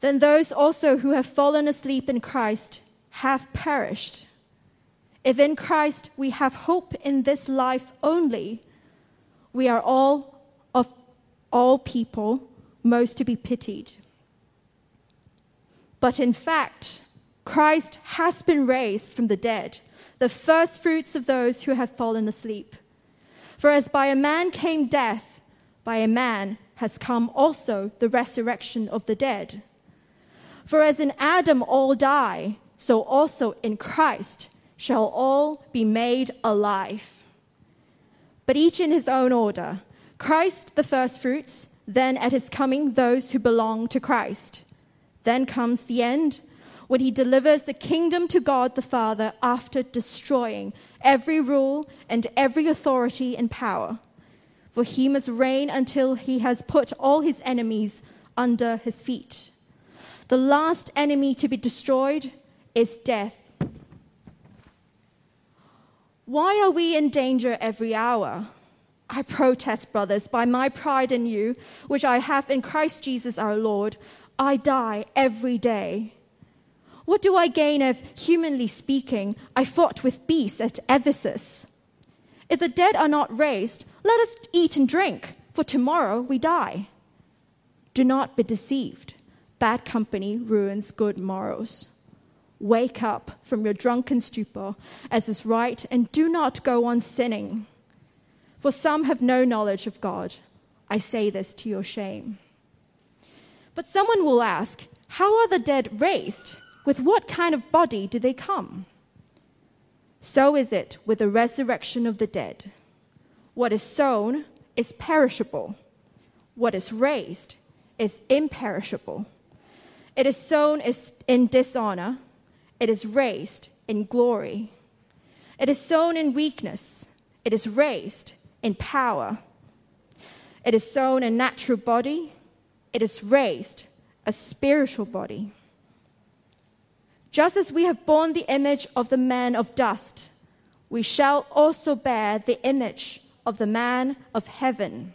Then those also who have fallen asleep in Christ have perished. If in Christ we have hope in this life only, we are all of all people most to be pitied. But in fact, Christ has been raised from the dead, the first fruits of those who have fallen asleep. For as by a man came death, by a man has come also the resurrection of the dead. For as in Adam all die, so also in Christ shall all be made alive. But each in his own order Christ the firstfruits, then at his coming those who belong to Christ. Then comes the end, when he delivers the kingdom to God the Father after destroying every rule and every authority and power. For he must reign until he has put all his enemies under his feet. The last enemy to be destroyed is death. Why are we in danger every hour? I protest, brothers, by my pride in you, which I have in Christ Jesus our Lord, I die every day. What do I gain if, humanly speaking, I fought with beasts at Ephesus? If the dead are not raised, let us eat and drink, for tomorrow we die. Do not be deceived. Bad company ruins good morals. Wake up from your drunken stupor, as is right, and do not go on sinning. For some have no knowledge of God. I say this to your shame. But someone will ask, How are the dead raised? With what kind of body do they come? So is it with the resurrection of the dead. What is sown is perishable, what is raised is imperishable. It is sown in dishonor it is raised in glory. It is sown in weakness, it is raised in power. It is sown a natural body, it is raised a spiritual body. Just as we have borne the image of the man of dust, we shall also bear the image of the man of heaven.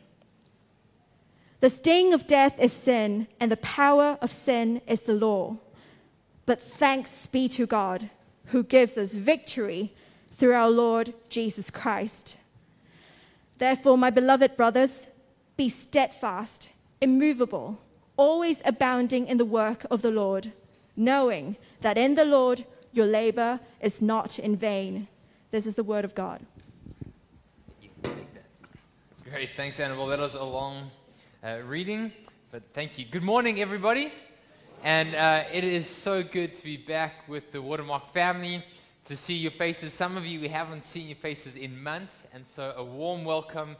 The sting of death is sin, and the power of sin is the law. But thanks be to God who gives us victory through our Lord Jesus Christ. Therefore, my beloved brothers, be steadfast, immovable, always abounding in the work of the Lord, knowing that in the Lord your labor is not in vain. This is the word of God. Great, thanks, Annabelle. That was a long uh, reading, but thank you. Good morning, everybody. And uh, it is so good to be back with the Watermark family, to see your faces. Some of you, we haven't seen your faces in months, and so a warm welcome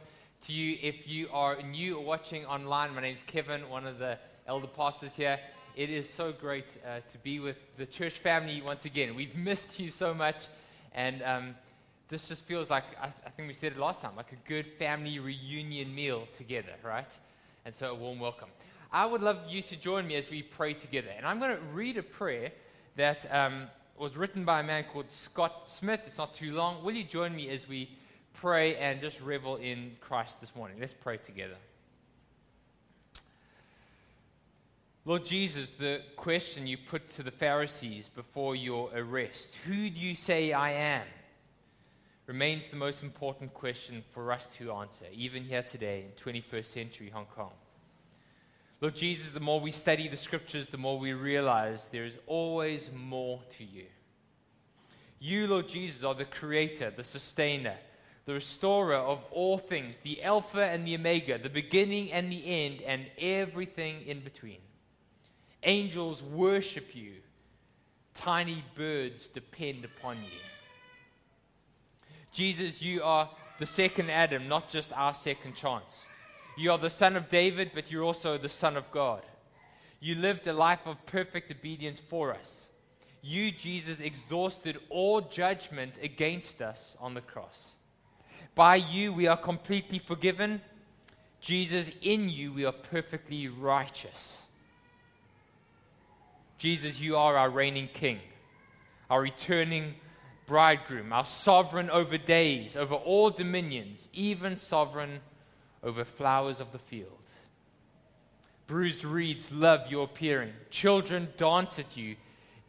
to you. If you are new or watching online, my name is Kevin, one of the elder pastors here. It is so great uh, to be with the church family once again. We've missed you so much, and um, this just feels like, I, I think we said it last time, like a good family reunion meal together, right? And so a warm welcome. I would love you to join me as we pray together. And I'm going to read a prayer that um, was written by a man called Scott Smith. It's not too long. Will you join me as we pray and just revel in Christ this morning? Let's pray together. Lord Jesus, the question you put to the Pharisees before your arrest, who do you say I am? Remains the most important question for us to answer, even here today in 21st century Hong Kong. Lord Jesus, the more we study the scriptures, the more we realize there is always more to you. You, Lord Jesus, are the creator, the sustainer, the restorer of all things, the Alpha and the Omega, the beginning and the end, and everything in between. Angels worship you, tiny birds depend upon you. Jesus, you are the second Adam, not just our second chance. You are the son of David, but you're also the son of God. You lived a life of perfect obedience for us. You, Jesus, exhausted all judgment against us on the cross. By you, we are completely forgiven. Jesus, in you, we are perfectly righteous. Jesus, you are our reigning king, our returning bridegroom, our sovereign over days, over all dominions, even sovereign over flowers of the field. Bruised reeds love your appearing. Children dance at you.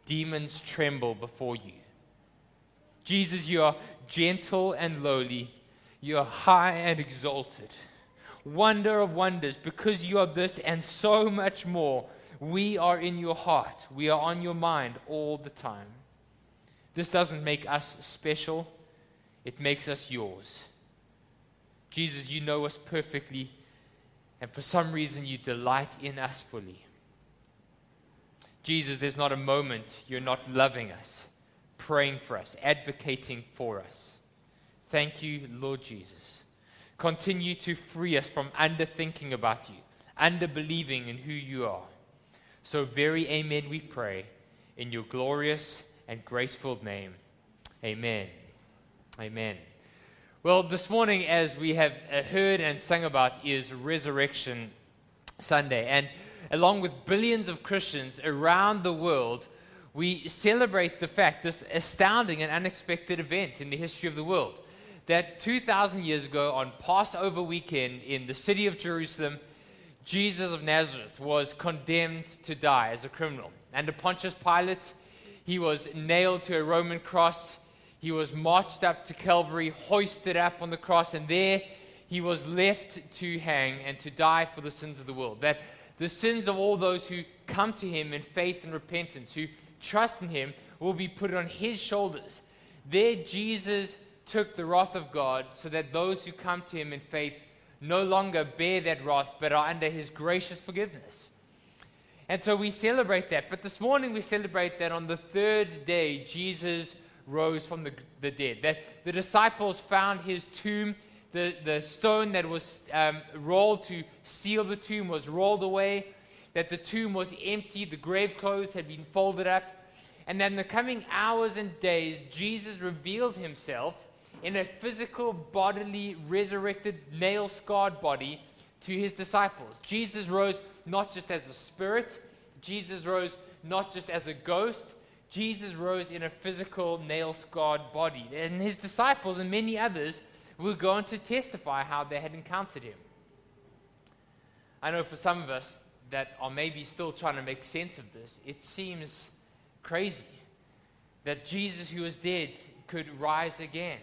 Demons tremble before you. Jesus, you are gentle and lowly. You are high and exalted. Wonder of wonders, because you are this and so much more, we are in your heart. We are on your mind all the time. This doesn't make us special, it makes us yours. Jesus, you know us perfectly, and for some reason you delight in us fully. Jesus, there's not a moment you're not loving us, praying for us, advocating for us. Thank you, Lord Jesus. Continue to free us from underthinking about you, under believing in who you are. So, very amen, we pray in your glorious and graceful name. Amen. Amen. Well, this morning, as we have uh, heard and sung about, is Resurrection Sunday. And along with billions of Christians around the world, we celebrate the fact, this astounding and unexpected event in the history of the world, that 2,000 years ago, on Passover weekend in the city of Jerusalem, Jesus of Nazareth was condemned to die as a criminal. Under Pontius Pilate, he was nailed to a Roman cross he was marched up to Calvary, hoisted up on the cross, and there he was left to hang and to die for the sins of the world. That the sins of all those who come to him in faith and repentance, who trust in him, will be put on his shoulders. There, Jesus took the wrath of God so that those who come to him in faith no longer bear that wrath, but are under his gracious forgiveness. And so we celebrate that. But this morning we celebrate that on the third day, Jesus rose from the, the dead. That the disciples found his tomb, the, the stone that was um, rolled to seal the tomb was rolled away, that the tomb was empty, the grave clothes had been folded up. And then in the coming hours and days, Jesus revealed himself in a physical, bodily, resurrected, nail scarred body to his disciples. Jesus rose not just as a spirit, Jesus rose not just as a ghost, Jesus rose in a physical, nail scarred body. And his disciples and many others were going to testify how they had encountered him. I know for some of us that are maybe still trying to make sense of this, it seems crazy that Jesus, who was dead, could rise again.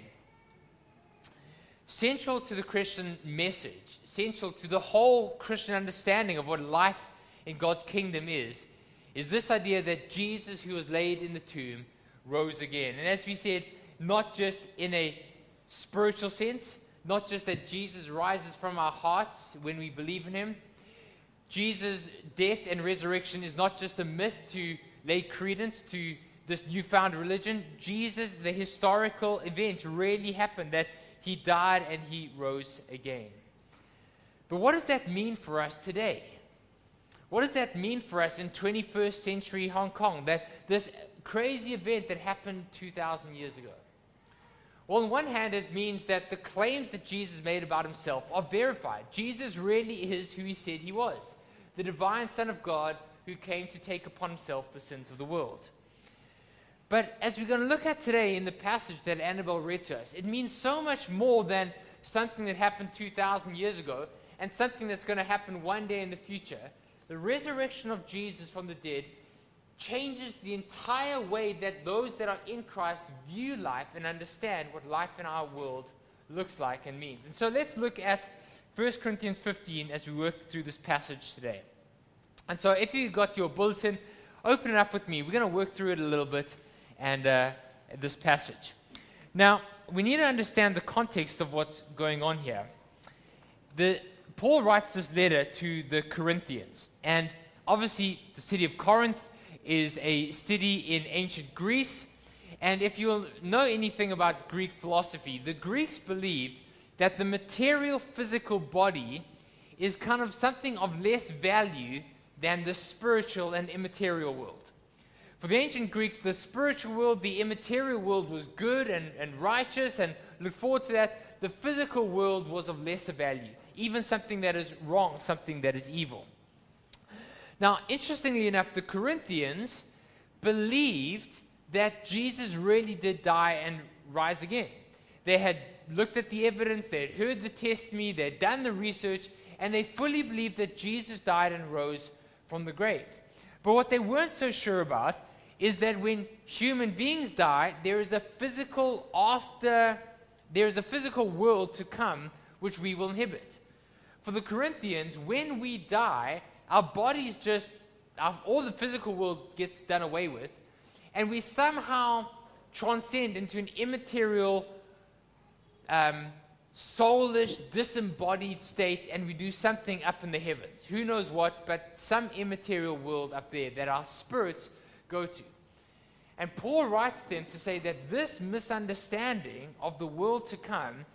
Central to the Christian message, central to the whole Christian understanding of what life in God's kingdom is, is this idea that Jesus, who was laid in the tomb, rose again. And as we said, not just in a spiritual sense, not just that Jesus rises from our hearts when we believe in him. Jesus' death and resurrection is not just a myth to lay credence to this newfound religion. Jesus, the historical event, really happened that he died and he rose again. But what does that mean for us today? What does that mean for us in 21st century Hong Kong? That this crazy event that happened 2,000 years ago. Well, on one hand, it means that the claims that Jesus made about himself are verified. Jesus really is who he said he was the divine Son of God who came to take upon himself the sins of the world. But as we're going to look at today in the passage that Annabelle read to us, it means so much more than something that happened 2,000 years ago and something that's going to happen one day in the future the resurrection of Jesus from the dead changes the entire way that those that are in Christ view life and understand what life in our world looks like and means. And so let's look at 1 Corinthians 15 as we work through this passage today. And so if you got your bulletin, open it up with me. We're going to work through it a little bit and uh, this passage. Now, we need to understand the context of what's going on here. The, Paul writes this letter to the Corinthians. And obviously, the city of Corinth is a city in ancient Greece. And if you know anything about Greek philosophy, the Greeks believed that the material physical body is kind of something of less value than the spiritual and immaterial world. For the ancient Greeks, the spiritual world, the immaterial world was good and, and righteous and look forward to that. The physical world was of lesser value, even something that is wrong, something that is evil. Now, interestingly enough, the Corinthians believed that Jesus really did die and rise again. They had looked at the evidence, they had heard the testimony, they had done the research, and they fully believed that Jesus died and rose from the grave. But what they weren't so sure about is that when human beings die, there is a physical after, there is a physical world to come which we will inhibit. For the Corinthians, when we die, our bodies just, our, all the physical world gets done away with, and we somehow transcend into an immaterial, um, soulish, disembodied state, and we do something up in the heavens. Who knows what, but some immaterial world up there that our spirits go to. And Paul writes them to say that this misunderstanding of the world to come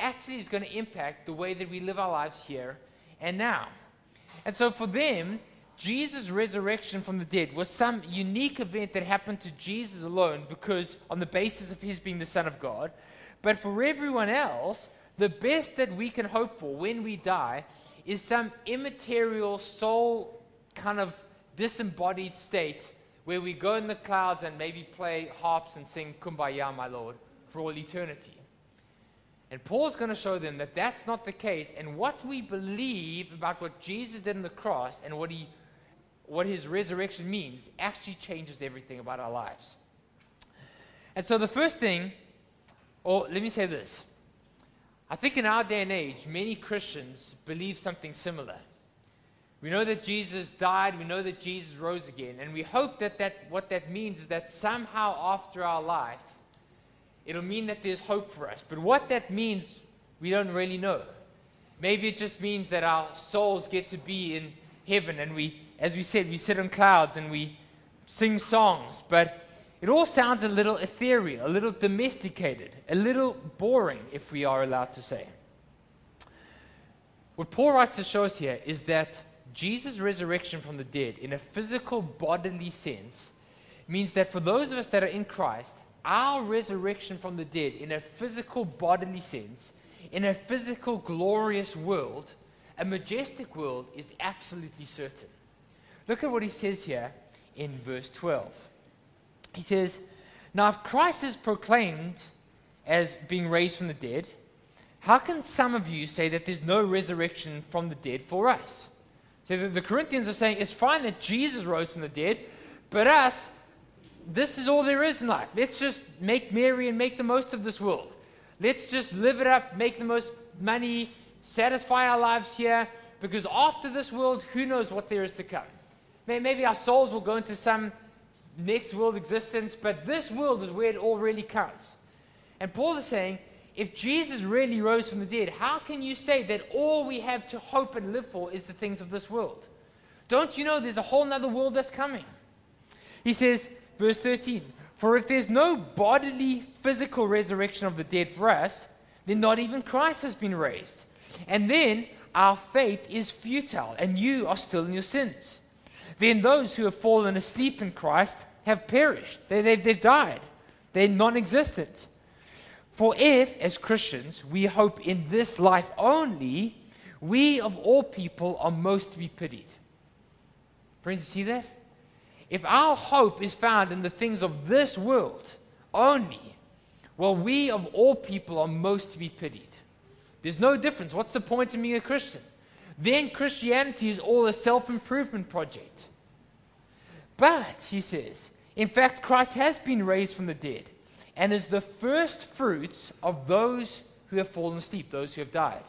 actually is going to impact the way that we live our lives here and now. And so for them, Jesus' resurrection from the dead was some unique event that happened to Jesus alone because on the basis of his being the Son of God. But for everyone else, the best that we can hope for when we die is some immaterial soul kind of disembodied state where we go in the clouds and maybe play harps and sing Kumbaya, my Lord, for all eternity. And Paul's going to show them that that's not the case. And what we believe about what Jesus did on the cross and what, he, what his resurrection means actually changes everything about our lives. And so the first thing, or let me say this I think in our day and age, many Christians believe something similar. We know that Jesus died, we know that Jesus rose again, and we hope that, that what that means is that somehow after our life, it'll mean that there's hope for us. But what that means, we don't really know. Maybe it just means that our souls get to be in heaven and we, as we said, we sit on clouds and we sing songs. But it all sounds a little ethereal, a little domesticated, a little boring, if we are allowed to say. What Paul writes to show us here is that Jesus' resurrection from the dead, in a physical bodily sense, means that for those of us that are in Christ, our resurrection from the dead in a physical bodily sense, in a physical glorious world, a majestic world, is absolutely certain. Look at what he says here in verse 12. He says, Now if Christ is proclaimed as being raised from the dead, how can some of you say that there's no resurrection from the dead for us? So the, the Corinthians are saying it's fine that Jesus rose from the dead, but us, this is all there is in life. Let's just make merry and make the most of this world. Let's just live it up, make the most money, satisfy our lives here, because after this world, who knows what there is to come. Maybe our souls will go into some next world existence, but this world is where it all really counts. And Paul is saying, if Jesus really rose from the dead, how can you say that all we have to hope and live for is the things of this world? Don't you know there's a whole other world that's coming? He says, Verse 13 For if there's no bodily, physical resurrection of the dead for us, then not even Christ has been raised. And then our faith is futile, and you are still in your sins. Then those who have fallen asleep in Christ have perished. They, they've, they've died. They're non existent. For if, as Christians, we hope in this life only, we of all people are most to be pitied. Friends, you see that? If our hope is found in the things of this world only, well, we of all people are most to be pitied. There's no difference. What's the point of being a Christian? Then Christianity is all a self improvement project. But, he says, in fact, Christ has been raised from the dead and is the first fruits of those who have fallen asleep, those who have died.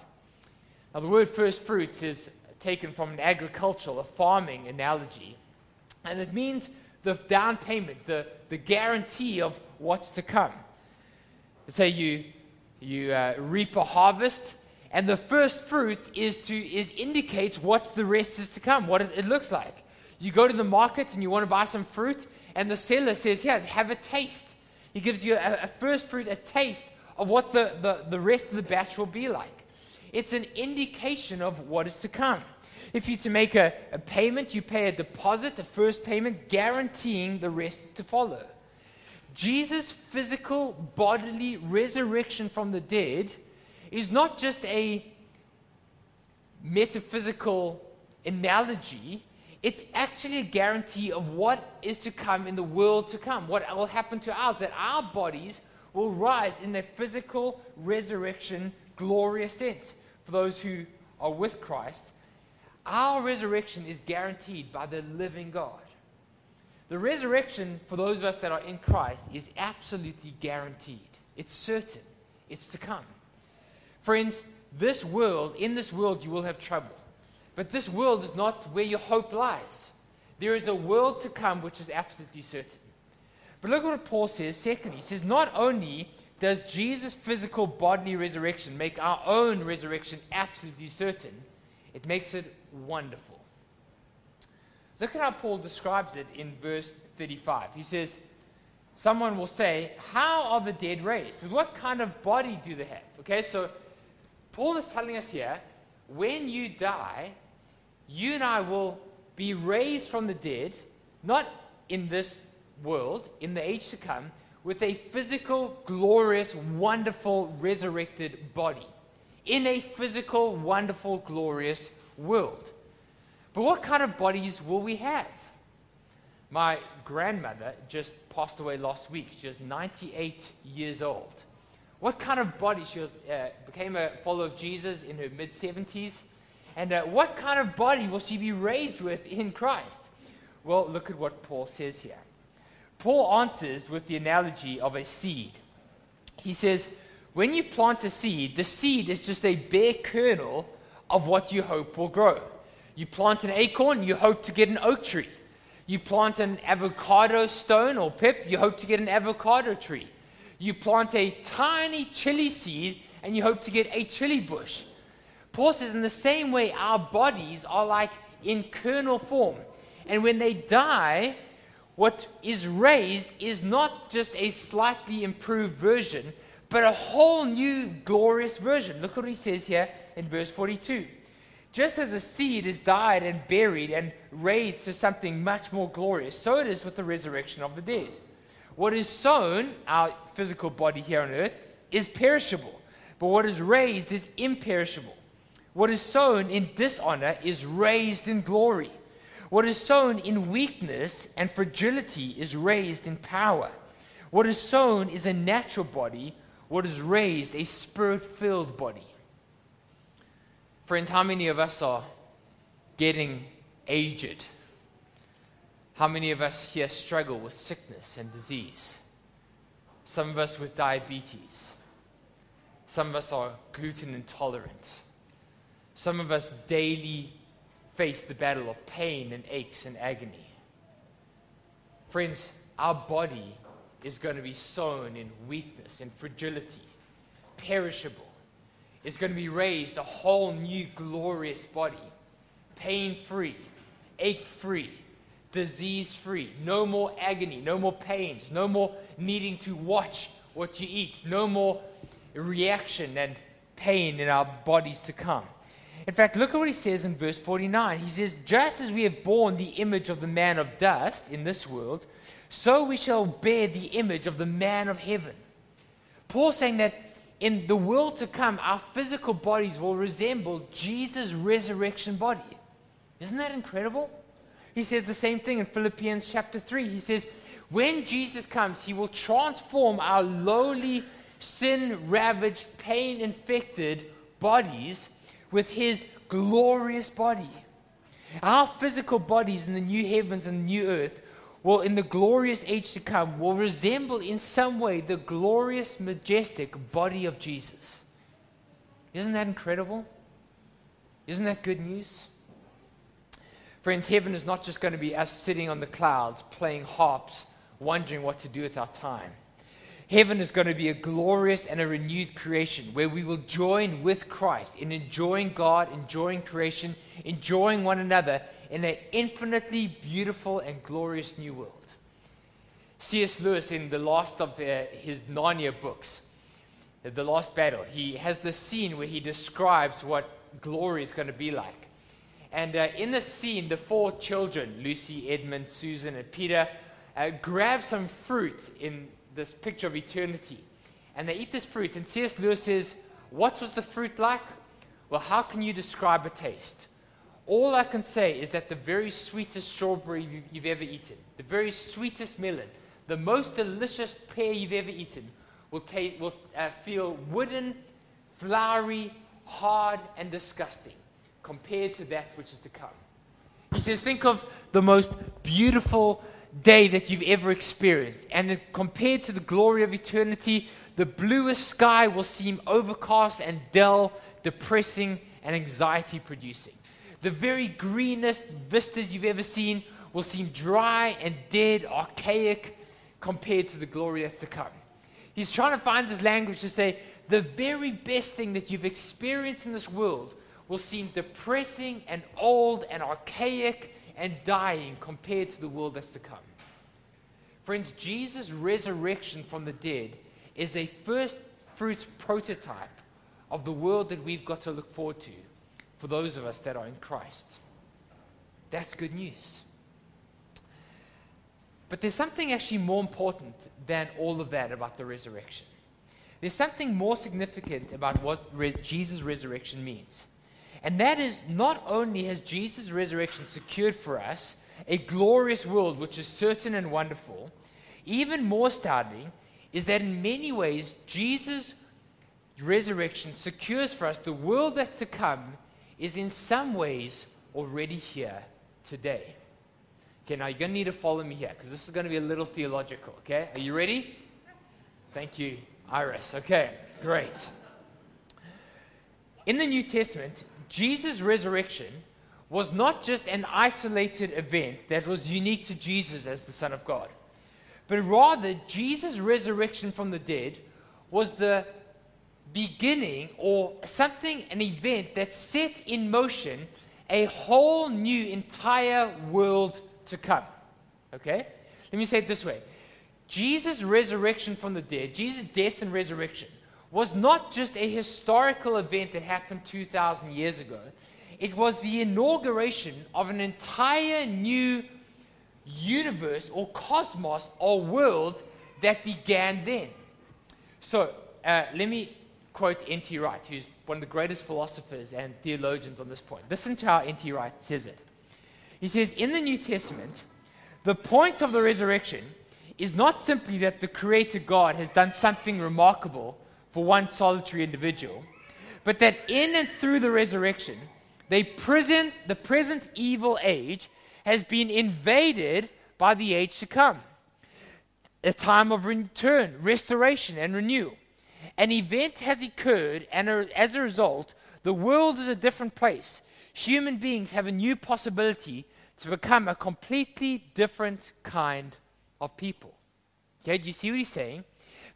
Now, the word first fruits is taken from an agricultural, a farming analogy. And it means the down payment, the, the guarantee of what's to come. Say you, you uh, reap a harvest, and the first fruit is to is indicates what the rest is to come, what it, it looks like. You go to the market and you want to buy some fruit, and the seller says, "Here, have a taste." He gives you a, a first fruit, a taste of what the, the, the rest of the batch will be like. It's an indication of what is to come. If you're to make a, a payment, you pay a deposit, the first payment, guaranteeing the rest to follow. Jesus' physical bodily resurrection from the dead is not just a metaphysical analogy, it's actually a guarantee of what is to come in the world to come, what will happen to ours, that our bodies will rise in their physical resurrection, glorious sense. For those who are with Christ, our resurrection is guaranteed by the living God. The resurrection for those of us that are in Christ is absolutely guaranteed. It's certain. It's to come. Friends, this world, in this world, you will have trouble. But this world is not where your hope lies. There is a world to come which is absolutely certain. But look at what Paul says secondly. He says, Not only does Jesus' physical bodily resurrection make our own resurrection absolutely certain, it makes it wonderful. Look at how Paul describes it in verse 35. He says, Someone will say, How are the dead raised? With what kind of body do they have? Okay, so Paul is telling us here when you die, you and I will be raised from the dead, not in this world, in the age to come, with a physical, glorious, wonderful, resurrected body. In a physical, wonderful, glorious world. But what kind of bodies will we have? My grandmother just passed away last week. She was 98 years old. What kind of body? She was, uh, became a follower of Jesus in her mid 70s. And uh, what kind of body will she be raised with in Christ? Well, look at what Paul says here. Paul answers with the analogy of a seed. He says, When you plant a seed, the seed is just a bare kernel of what you hope will grow. You plant an acorn, you hope to get an oak tree. You plant an avocado stone or pip, you hope to get an avocado tree. You plant a tiny chili seed, and you hope to get a chili bush. Paul says, in the same way, our bodies are like in kernel form. And when they die, what is raised is not just a slightly improved version, but a whole new glorious version. Look what he says here in verse 42. Just as a seed is died and buried and raised to something much more glorious, so it is with the resurrection of the dead. What is sown, our physical body here on earth, is perishable, but what is raised is imperishable. What is sown in dishonor is raised in glory. What is sown in weakness and fragility is raised in power. What is sown is a natural body, what is raised a spirit filled body. Friends, how many of us are getting aged? How many of us here struggle with sickness and disease? Some of us with diabetes. Some of us are gluten intolerant. Some of us daily face the battle of pain and aches and agony. Friends, our body is going to be sown in weakness and fragility, perishable. It's going to be raised a whole new glorious body, pain free, ache free, disease free, no more agony, no more pains, no more needing to watch what you eat, no more reaction and pain in our bodies to come. In fact, look at what he says in verse 49. He says, Just as we have borne the image of the man of dust in this world, so we shall bear the image of the man of heaven. Paul saying that in the world to come, our physical bodies will resemble Jesus' resurrection body. Isn't that incredible? He says the same thing in Philippians chapter 3. He says, When Jesus comes, he will transform our lowly, sin ravaged, pain infected bodies with his glorious body. Our physical bodies in the new heavens and the new earth will, in the glorious age to come, will resemble in some way the glorious, majestic body of Jesus. Isn't that incredible? Isn't that good news? Friends, heaven is not just going to be us sitting on the clouds playing harps, wondering what to do with our time. Heaven is going to be a glorious and a renewed creation where we will join with Christ in enjoying God, enjoying creation, enjoying one another in an infinitely beautiful and glorious new world. C.S. Lewis, in the last of uh, his Narnia books, The Last Battle, he has this scene where he describes what glory is going to be like. And uh, in the scene, the four children, Lucy, Edmund, Susan, and Peter, uh, grab some fruit in this picture of eternity. And they eat this fruit. And C.S. Lewis says, What was the fruit like? Well, how can you describe a taste? All I can say is that the very sweetest strawberry you've ever eaten, the very sweetest melon, the most delicious pear you've ever eaten will, ta- will uh, feel wooden, floury, hard, and disgusting compared to that which is to come. He says, Think of the most beautiful day that you've ever experienced. And compared to the glory of eternity, the bluest sky will seem overcast and dull, depressing, and anxiety producing. The very greenest vistas you've ever seen will seem dry and dead, archaic, compared to the glory that's to come. He's trying to find this language to say the very best thing that you've experienced in this world will seem depressing and old and archaic and dying compared to the world that's to come. Friends, Jesus' resurrection from the dead is a first fruits prototype of the world that we've got to look forward to for those of us that are in Christ. That's good news. But there's something actually more important than all of that about the resurrection. There's something more significant about what re- Jesus' resurrection means. And that is not only has Jesus' resurrection secured for us a glorious world which is certain and wonderful, even more startling is that in many ways, Jesus' resurrection secures for us the world that's to come is in some ways already here today. Okay, now you're going to need to follow me here because this is going to be a little theological. Okay, are you ready? Thank you, Iris. Okay, great. In the New Testament, Jesus' resurrection was not just an isolated event that was unique to Jesus as the Son of God, but rather Jesus' resurrection from the dead was the beginning or something, an event that set in motion a whole new entire world to come. Okay? Let me say it this way Jesus' resurrection from the dead, Jesus' death and resurrection, was not just a historical event that happened 2,000 years ago, it was the inauguration of an entire new universe or cosmos or world that began then. So, uh, let me quote N.T. Wright, who's one of the greatest philosophers and theologians on this point. Listen to how N.T. Wright says it. He says, In the New Testament, the point of the resurrection is not simply that the Creator God has done something remarkable for one solitary individual, but that in and through the resurrection, present, the present evil age has been invaded by the age to come. A time of return, restoration, and renewal. An event has occurred, and as a result, the world is a different place. Human beings have a new possibility to become a completely different kind of people. Okay, do you see what he's saying?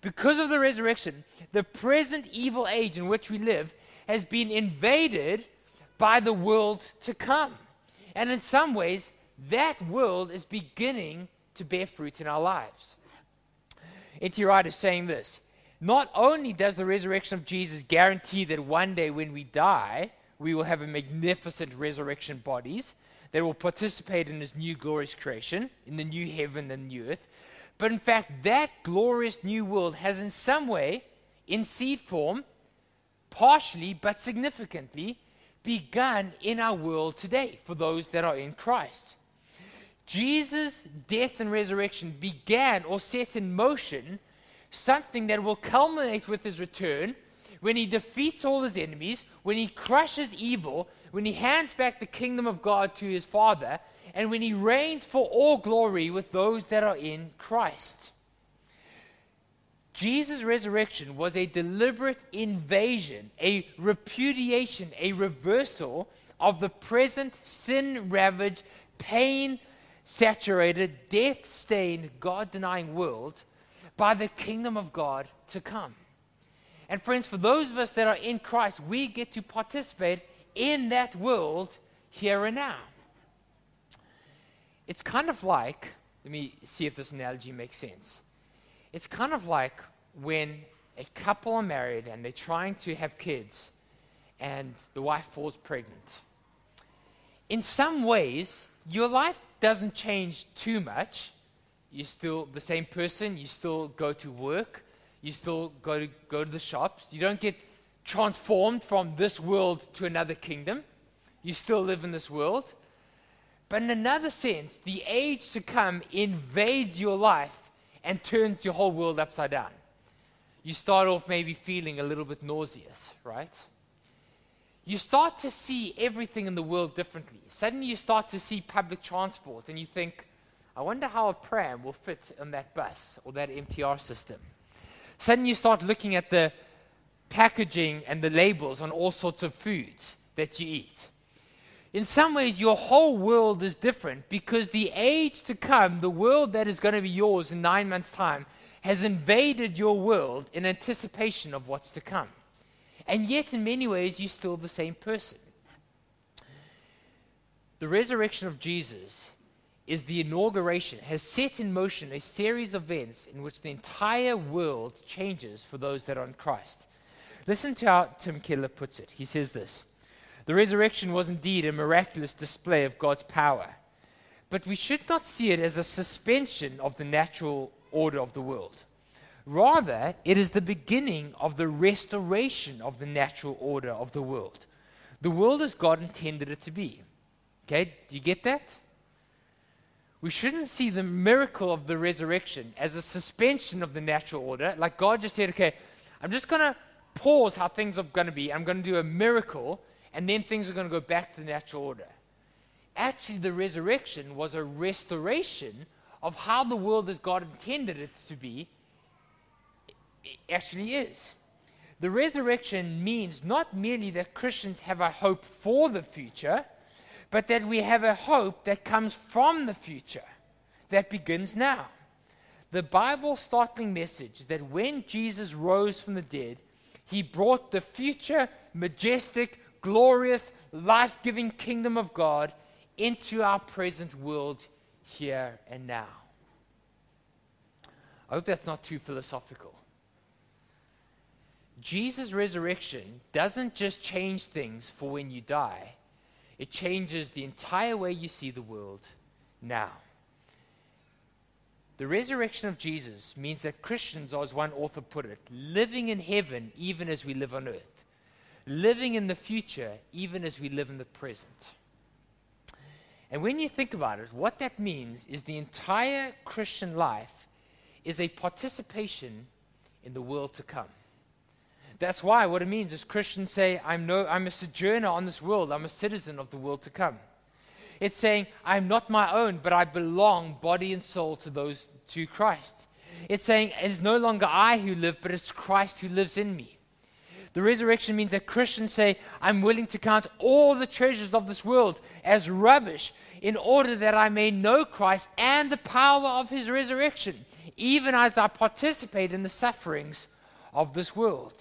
Because of the resurrection, the present evil age in which we live has been invaded by the world to come. And in some ways, that world is beginning to bear fruit in our lives. N.T. Wright is saying this Not only does the resurrection of Jesus guarantee that one day when we die, we will have a magnificent resurrection bodies, that will participate in his new glorious creation, in the new heaven and new earth. But in fact, that glorious new world has in some way, in seed form, partially but significantly, begun in our world today for those that are in Christ. Jesus' death and resurrection began or set in motion something that will culminate with his return when he defeats all his enemies, when he crushes evil, when he hands back the kingdom of God to his Father, and when he reigns for all glory with those that are in Christ. Jesus' resurrection was a deliberate invasion, a repudiation, a reversal of the present sin ravaged, pain saturated, death stained, God denying world by the kingdom of God to come. And, friends, for those of us that are in Christ, we get to participate in that world here and now. It's kind of like, let me see if this analogy makes sense. It's kind of like when a couple are married and they're trying to have kids and the wife falls pregnant. In some ways, your life doesn't change too much. You're still the same person, you still go to work, you still go to, go to the shops. You don't get transformed from this world to another kingdom. You still live in this world. But in another sense, the age to come invades your life and turns your whole world upside down. You start off maybe feeling a little bit nauseous, right? You start to see everything in the world differently. Suddenly, you start to see public transport and you think, I wonder how a pram will fit on that bus or that MTR system. Suddenly, you start looking at the packaging and the labels on all sorts of foods that you eat in some ways, your whole world is different because the age to come, the world that is going to be yours in nine months' time, has invaded your world in anticipation of what's to come. And yet, in many ways, you're still the same person. The resurrection of Jesus is the inauguration, has set in motion a series of events in which the entire world changes for those that are in Christ. Listen to how Tim Keller puts it. He says this. The resurrection was indeed a miraculous display of God's power. But we should not see it as a suspension of the natural order of the world. Rather, it is the beginning of the restoration of the natural order of the world. The world as God intended it to be. Okay, do you get that? We shouldn't see the miracle of the resurrection as a suspension of the natural order. Like God just said, okay, I'm just going to pause how things are going to be. I'm going to do a miracle and then things are going to go back to the natural order. Actually, the resurrection was a restoration of how the world as God intended it to be it actually is. The resurrection means not merely that Christians have a hope for the future, but that we have a hope that comes from the future, that begins now. The Bible's startling message is that when Jesus rose from the dead, he brought the future, majestic, glorious, life giving kingdom of God into our present world here and now. I hope that's not too philosophical. Jesus' resurrection doesn't just change things for when you die, it changes the entire way you see the world now. The resurrection of Jesus means that Christians as one author put it, living in heaven even as we live on earth living in the future even as we live in the present. And when you think about it, what that means is the entire Christian life is a participation in the world to come. That's why what it means is Christians say, I'm, no, I'm a sojourner on this world, I'm a citizen of the world to come. It's saying, I'm not my own, but I belong body and soul to those to Christ. It's saying, it's no longer I who live, but it's Christ who lives in me. The resurrection means that Christians say, I'm willing to count all the treasures of this world as rubbish in order that I may know Christ and the power of his resurrection, even as I participate in the sufferings of this world.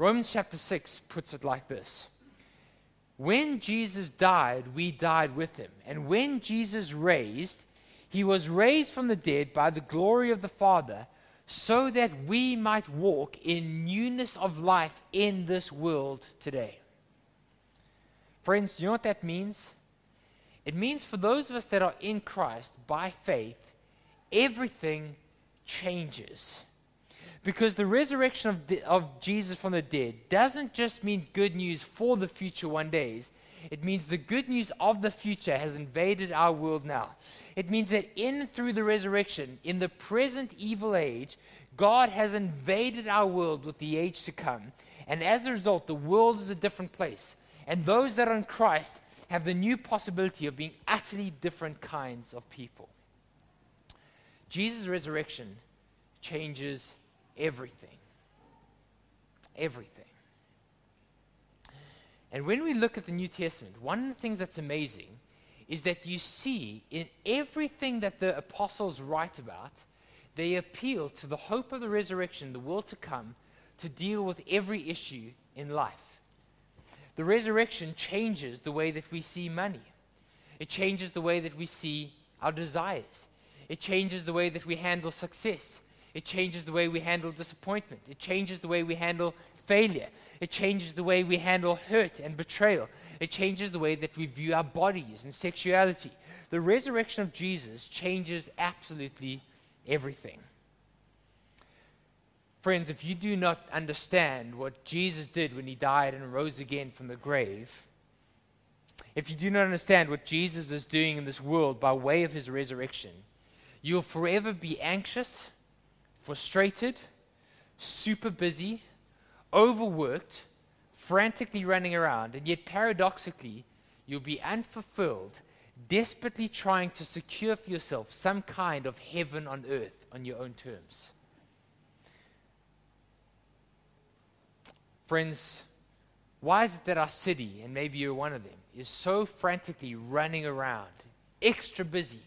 Romans chapter 6 puts it like this When Jesus died, we died with him. And when Jesus raised, he was raised from the dead by the glory of the Father so that we might walk in newness of life in this world today. Friends, do you know what that means? It means for those of us that are in Christ by faith, everything changes. Because the resurrection of, the, of Jesus from the dead doesn't just mean good news for the future one days. It means the good news of the future has invaded our world now. It means that in through the resurrection, in the present evil age, God has invaded our world with the age to come. And as a result, the world is a different place. And those that are in Christ have the new possibility of being utterly different kinds of people. Jesus' resurrection changes everything. Everything. And when we look at the New Testament, one of the things that's amazing is that you see in everything that the apostles write about, they appeal to the hope of the resurrection, the world to come, to deal with every issue in life. The resurrection changes the way that we see money, it changes the way that we see our desires, it changes the way that we handle success, it changes the way we handle disappointment, it changes the way we handle failure, it changes the way we handle hurt and betrayal. It changes the way that we view our bodies and sexuality. The resurrection of Jesus changes absolutely everything. Friends, if you do not understand what Jesus did when he died and rose again from the grave, if you do not understand what Jesus is doing in this world by way of his resurrection, you'll forever be anxious, frustrated, super busy, overworked, frantically running around, and yet paradoxically, you'll be unfulfilled, desperately trying to secure for yourself some kind of heaven on earth on your own terms. Friends, why is it that our city, and maybe you're one of them, is so frantically running around, extra busy,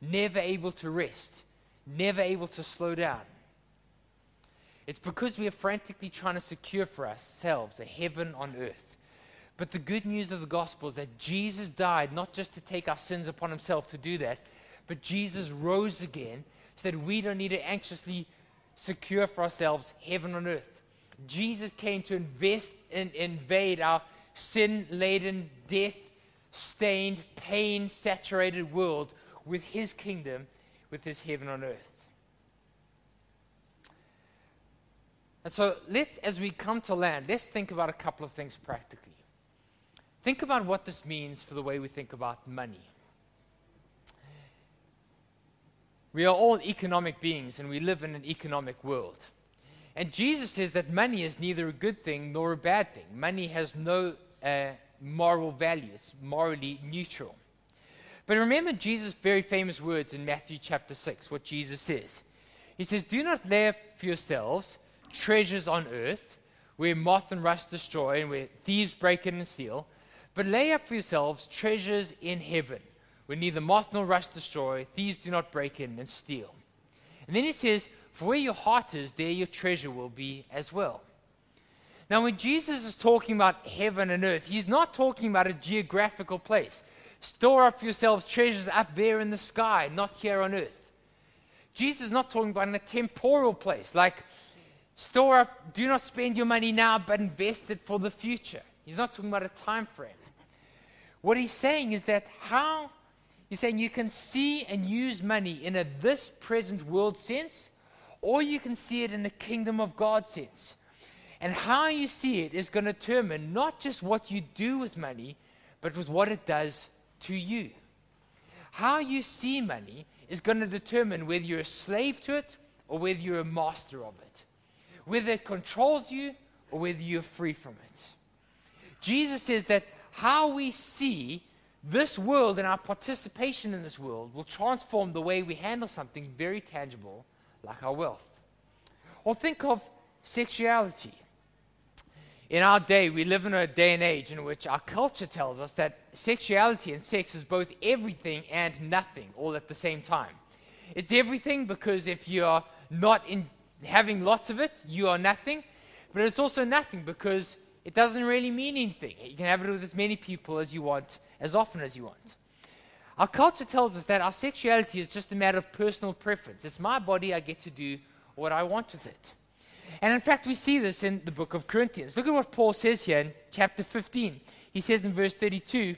never able to rest, never able to slow down? It's because we are frantically trying to secure for ourselves a heaven on earth. But the good news of the gospel is that Jesus died not just to take our sins upon himself to do that, but Jesus rose again so that we don't need to anxiously secure for ourselves heaven on earth. Jesus came to invest and invade our sin laden, death stained, pain saturated world with his kingdom, with his heaven on earth. And so let's, as we come to land, let's think about a couple of things practically. Think about what this means for the way we think about money. We are all economic beings and we live in an economic world. And Jesus says that money is neither a good thing nor a bad thing. Money has no uh, moral value, it's morally neutral. But remember Jesus' very famous words in Matthew chapter 6, what Jesus says. He says, Do not lay up for yourselves treasures on earth, where moth and rust destroy and where thieves break in and steal, but lay up for yourselves treasures in heaven, where neither moth nor rust destroy, thieves do not break in and steal. And then he says, For where your heart is, there your treasure will be as well. Now, when Jesus is talking about heaven and earth, he's not talking about a geographical place. Store up for yourselves treasures up there in the sky, not here on earth. Jesus is not talking about a temporal place, like Store up, do not spend your money now, but invest it for the future. He's not talking about a time frame. What he's saying is that how, he's saying you can see and use money in a this present world sense, or you can see it in the kingdom of God sense. And how you see it is going to determine not just what you do with money, but with what it does to you. How you see money is going to determine whether you're a slave to it or whether you're a master of it whether it controls you or whether you're free from it. Jesus says that how we see this world and our participation in this world will transform the way we handle something very tangible like our wealth. Or think of sexuality. In our day, we live in a day and age in which our culture tells us that sexuality and sex is both everything and nothing all at the same time. It's everything because if you're not in, having lots of it, you are nothing. But it's also nothing because it doesn't really mean anything. You can have it with as many people as you want, as often as you want. Our culture tells us that our sexuality is just a matter of personal preference. It's my body, I get to do what I want with it. And in fact, we see this in the book of Corinthians. Look at what Paul says here in chapter 15. He says in verse 32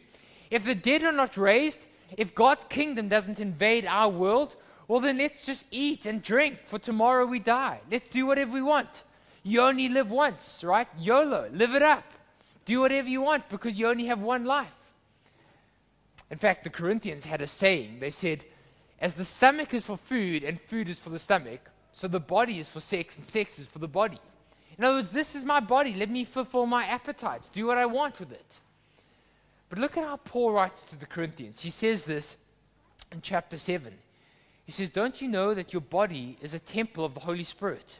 If the dead are not raised, if God's kingdom doesn't invade our world, well, then let's just eat and drink, for tomorrow we die. Let's do whatever we want. You only live once, right? YOLO, live it up. Do whatever you want because you only have one life. In fact, the Corinthians had a saying. They said, As the stomach is for food and food is for the stomach, so the body is for sex and sex is for the body. In other words, this is my body. Let me fulfill my appetites, do what I want with it. But look at how Paul writes to the Corinthians. He says this in chapter 7. He says, Don't you know that your body is a temple of the Holy Spirit,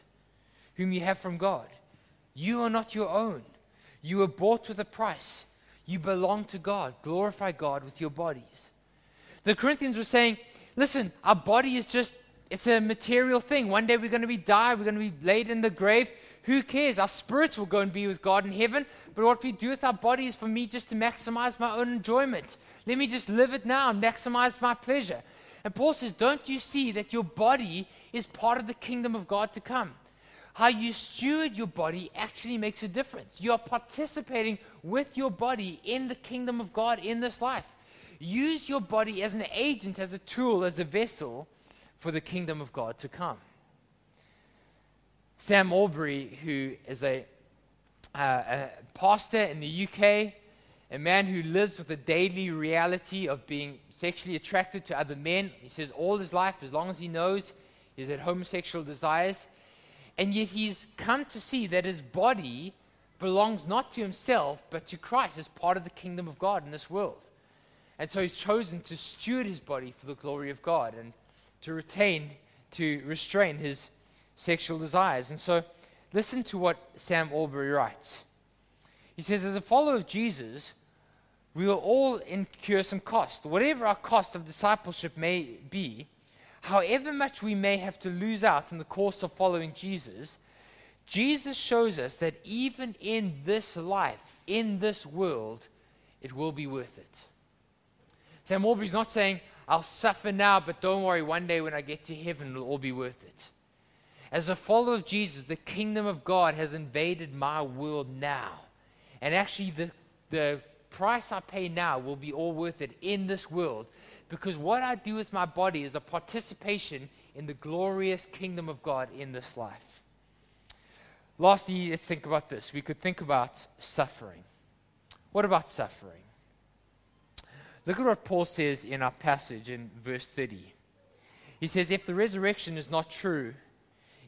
whom you have from God? You are not your own. You were bought with a price. You belong to God. Glorify God with your bodies. The Corinthians were saying, listen, our body is just, it's a material thing. One day we're going to be die, we're going to be laid in the grave. Who cares? Our spirits will go and be with God in heaven. But what we do with our body is for me just to maximize my own enjoyment. Let me just live it now and maximize my pleasure. And Paul says, Don't you see that your body is part of the kingdom of God to come? How you steward your body actually makes a difference. You are participating with your body in the kingdom of God in this life. Use your body as an agent, as a tool, as a vessel for the kingdom of God to come. Sam Allberry, who is a, uh, a pastor in the UK, a man who lives with the daily reality of being sexually attracted to other men. He says all his life, as long as he knows, he's had homosexual desires. And yet he's come to see that his body belongs not to himself, but to Christ as part of the kingdom of God in this world. And so he's chosen to steward his body for the glory of God and to retain, to restrain his sexual desires. And so listen to what Sam Allberry writes. He says, as a follower of Jesus, we will all incur some cost. Whatever our cost of discipleship may be, however much we may have to lose out in the course of following Jesus, Jesus shows us that even in this life, in this world, it will be worth it. Sam Allberry's not saying, I'll suffer now, but don't worry, one day when I get to heaven, it'll all be worth it. As a follower of Jesus, the kingdom of God has invaded my world now. And actually, the, the price I pay now will be all worth it in this world because what I do with my body is a participation in the glorious kingdom of God in this life. Lastly, let's think about this. We could think about suffering. What about suffering? Look at what Paul says in our passage in verse 30. He says, If the resurrection is not true,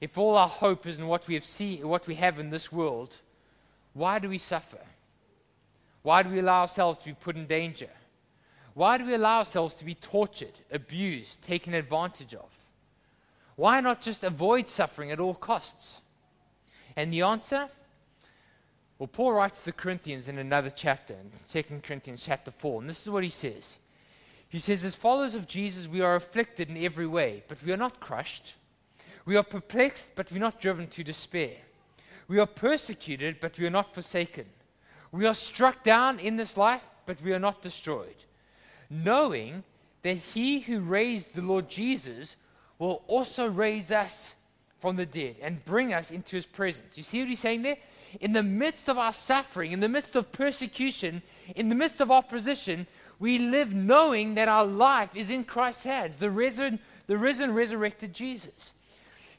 if all our hope is in what we have seen, what we have in this world, why do we suffer? Why do we allow ourselves to be put in danger? Why do we allow ourselves to be tortured, abused, taken advantage of? Why not just avoid suffering at all costs? And the answer? Well, Paul writes to the Corinthians in another chapter, in 2 Corinthians chapter 4, and this is what he says. He says, As followers of Jesus, we are afflicted in every way, but we are not crushed. We are perplexed, but we are not driven to despair. We are persecuted, but we are not forsaken. We are struck down in this life, but we are not destroyed, knowing that he who raised the Lord Jesus will also raise us from the dead and bring us into his presence. You see what he's saying there? In the midst of our suffering, in the midst of persecution, in the midst of opposition, we live knowing that our life is in Christ's hands, the risen, the risen resurrected Jesus.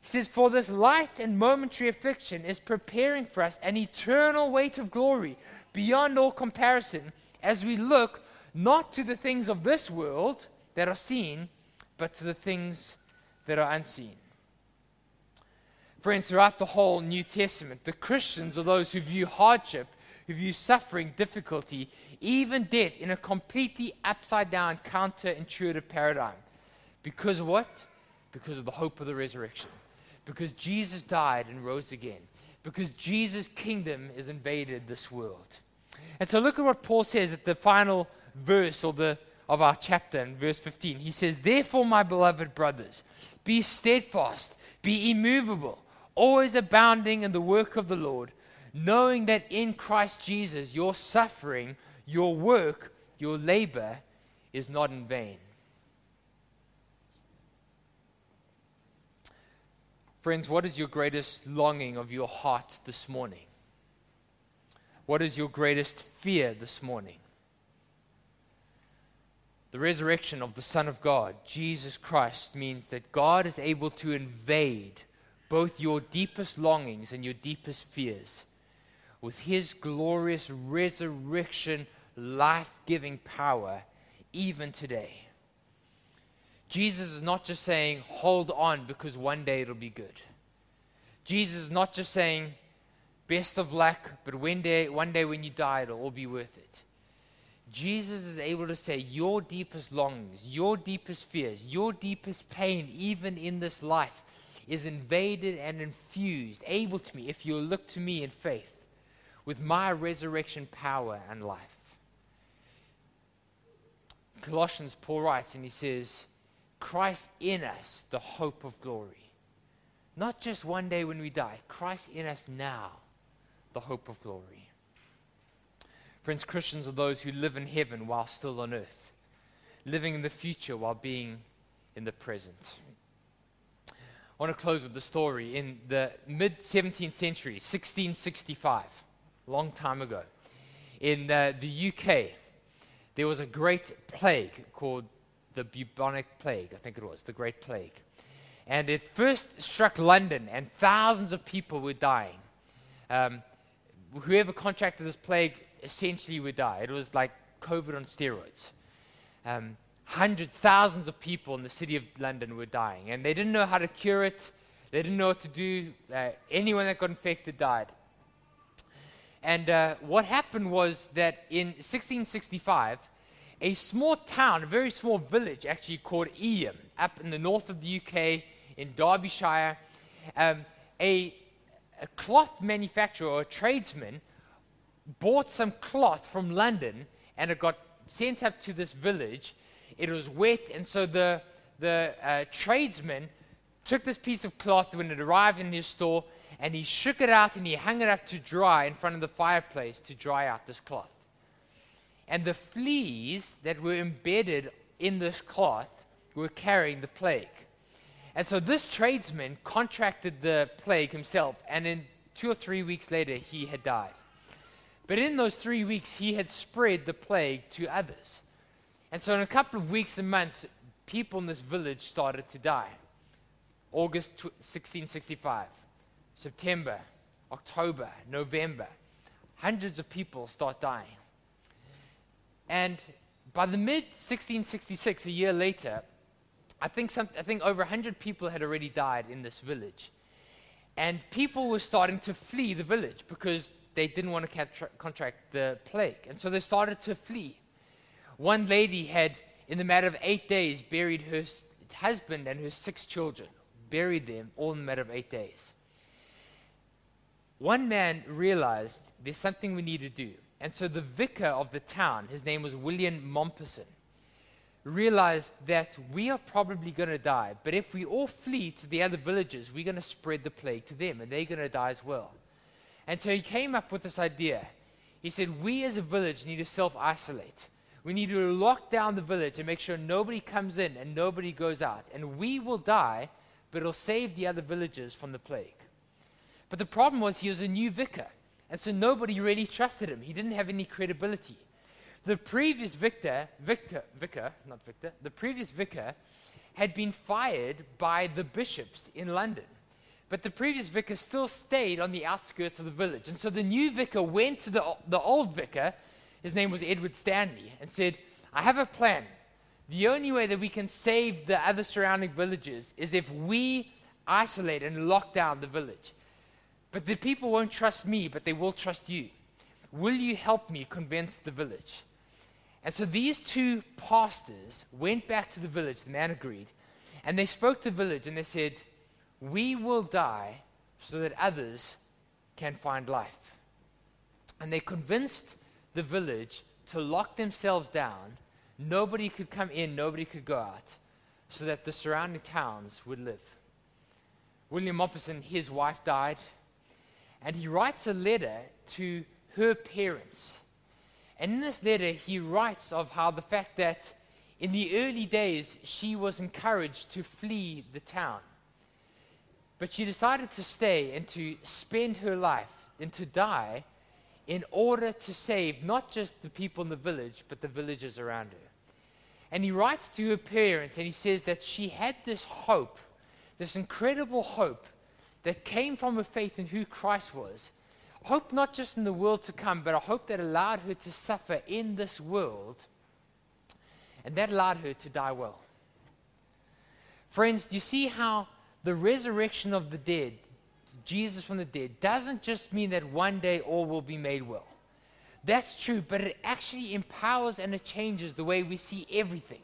He says, For this light and momentary affliction is preparing for us an eternal weight of glory beyond all comparison as we look not to the things of this world that are seen, but to the things that are unseen. Friends, throughout the whole New Testament, the Christians are those who view hardship, who view suffering, difficulty, even death in a completely upside down, counterintuitive paradigm. Because of what? Because of the hope of the resurrection because Jesus died and rose again, because Jesus' kingdom has invaded this world. And so look at what Paul says at the final verse or the, of our chapter in verse 15. He says, Therefore, my beloved brothers, be steadfast, be immovable, always abounding in the work of the Lord, knowing that in Christ Jesus your suffering, your work, your labor is not in vain. Friends, what is your greatest longing of your heart this morning? What is your greatest fear this morning? The resurrection of the Son of God, Jesus Christ, means that God is able to invade both your deepest longings and your deepest fears with His glorious resurrection, life giving power, even today. Jesus is not just saying, hold on because one day it'll be good. Jesus is not just saying, best of luck, but one day, one day when you die, it'll all be worth it. Jesus is able to say, your deepest longings, your deepest fears, your deepest pain, even in this life, is invaded and infused, able to me, if you'll look to me in faith, with my resurrection power and life. Colossians, Paul writes, and he says, Christ in us, the hope of glory. Not just one day when we die, Christ in us now, the hope of glory. Friends, Christians are those who live in heaven while still on earth, living in the future while being in the present. I want to close with the story. In the mid 17th century, 1665, long time ago, in uh, the UK, there was a great plague called the bubonic plague, I think it was, the Great Plague. And it first struck London, and thousands of people were dying. Um, whoever contracted this plague essentially would die. It was like COVID on steroids. Um, hundreds, thousands of people in the city of London were dying, and they didn't know how to cure it. They didn't know what to do. Uh, anyone that got infected died. And uh, what happened was that in 1665, a small town, a very small village actually called Eyam, up in the north of the UK in Derbyshire, um, a, a cloth manufacturer or a tradesman bought some cloth from London and it got sent up to this village. It was wet, and so the, the uh, tradesman took this piece of cloth when it arrived in his store and he shook it out and he hung it up to dry in front of the fireplace to dry out this cloth. And the fleas that were embedded in this cloth were carrying the plague. And so this tradesman contracted the plague himself, and in two or three weeks later, he had died. But in those three weeks, he had spread the plague to others. And so, in a couple of weeks and months, people in this village started to die. August 1665, September, October, November. Hundreds of people start dying. And by the mid 1666, a year later, I think, some, I think over 100 people had already died in this village. And people were starting to flee the village because they didn't want to contra- contract the plague. And so they started to flee. One lady had, in the matter of eight days, buried her husband and her six children, buried them all in the matter of eight days. One man realized there's something we need to do. And so the vicar of the town, his name was William Mompesson, realized that we are probably going to die, but if we all flee to the other villages, we're going to spread the plague to them, and they're going to die as well. And so he came up with this idea. He said, We as a village need to self isolate. We need to lock down the village and make sure nobody comes in and nobody goes out. And we will die, but it'll save the other villages from the plague. But the problem was he was a new vicar. And so nobody really trusted him. He didn't have any credibility. The previous vicar, vicar, vicar, not Victor, the previous vicar had been fired by the bishops in London. But the previous vicar still stayed on the outskirts of the village. And so the new vicar went to the, the old vicar, his name was Edward Stanley, and said, I have a plan. The only way that we can save the other surrounding villages is if we isolate and lock down the village. But the people won't trust me, but they will trust you. Will you help me convince the village? And so these two pastors went back to the village, the man agreed, and they spoke to the village and they said, We will die so that others can find life. And they convinced the village to lock themselves down. Nobody could come in, nobody could go out, so that the surrounding towns would live. William Mompesson, his wife died and he writes a letter to her parents. And in this letter, he writes of how the fact that in the early days she was encouraged to flee the town. But she decided to stay and to spend her life and to die in order to save not just the people in the village, but the villagers around her. And he writes to her parents and he says that she had this hope, this incredible hope, that came from a faith in who Christ was. Hope not just in the world to come, but a hope that allowed her to suffer in this world, and that allowed her to die well. Friends, do you see how the resurrection of the dead, Jesus from the dead, doesn't just mean that one day all will be made well? That's true, but it actually empowers and it changes the way we see everything.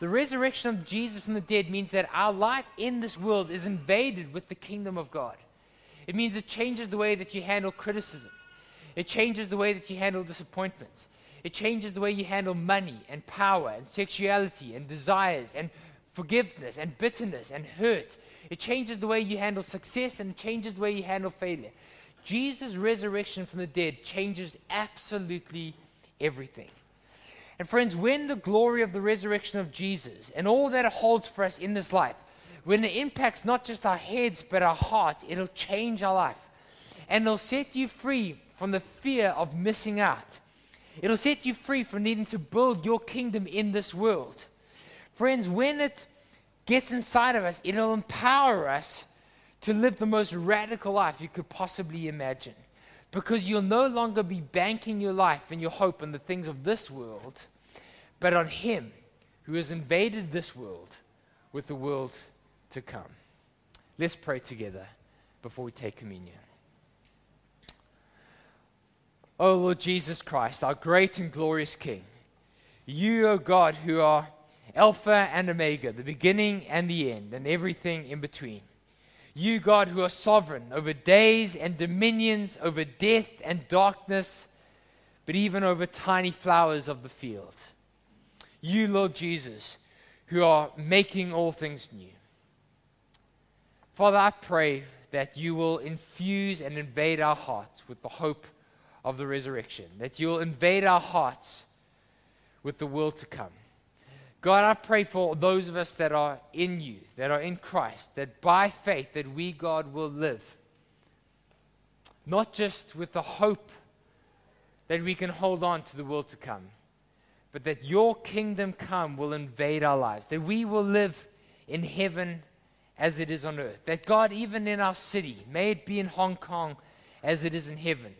The resurrection of Jesus from the dead means that our life in this world is invaded with the kingdom of God. It means it changes the way that you handle criticism. It changes the way that you handle disappointments. It changes the way you handle money and power and sexuality and desires and forgiveness and bitterness and hurt. It changes the way you handle success and changes the way you handle failure. Jesus' resurrection from the dead changes absolutely everything. And friends, when the glory of the resurrection of Jesus and all that it holds for us in this life, when it impacts not just our heads but our hearts, it'll change our life. And it'll set you free from the fear of missing out. It'll set you free from needing to build your kingdom in this world. Friends, when it gets inside of us, it'll empower us to live the most radical life you could possibly imagine. Because you'll no longer be banking your life and your hope on the things of this world, but on Him who has invaded this world with the world to come. Let's pray together before we take communion. O oh Lord Jesus Christ, our great and glorious King, you, O oh God, who are Alpha and Omega, the beginning and the end, and everything in between. You, God, who are sovereign over days and dominions, over death and darkness, but even over tiny flowers of the field. You, Lord Jesus, who are making all things new. Father, I pray that you will infuse and invade our hearts with the hope of the resurrection, that you will invade our hearts with the world to come. God, I pray for those of us that are in you, that are in Christ, that by faith that we, God, will live. Not just with the hope that we can hold on to the world to come, but that your kingdom come will invade our lives, that we will live in heaven as it is on earth. That God, even in our city, may it be in Hong Kong as it is in heaven,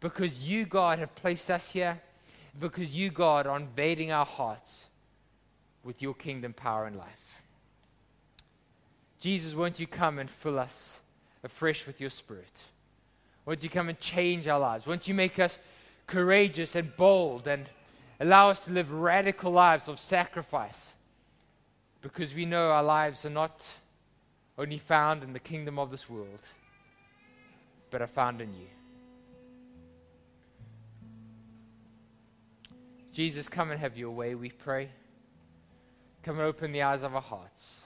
because you, God, have placed us here, because you, God, are invading our hearts with your kingdom power and life. Jesus, won't you come and fill us afresh with your spirit? Won't you come and change our lives? Won't you make us courageous and bold and allow us to live radical lives of sacrifice? Because we know our lives are not only found in the kingdom of this world, but are found in you. Jesus, come and have your way, we pray. Come open the eyes of our hearts.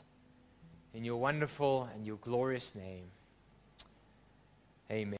In your wonderful and your glorious name. Amen.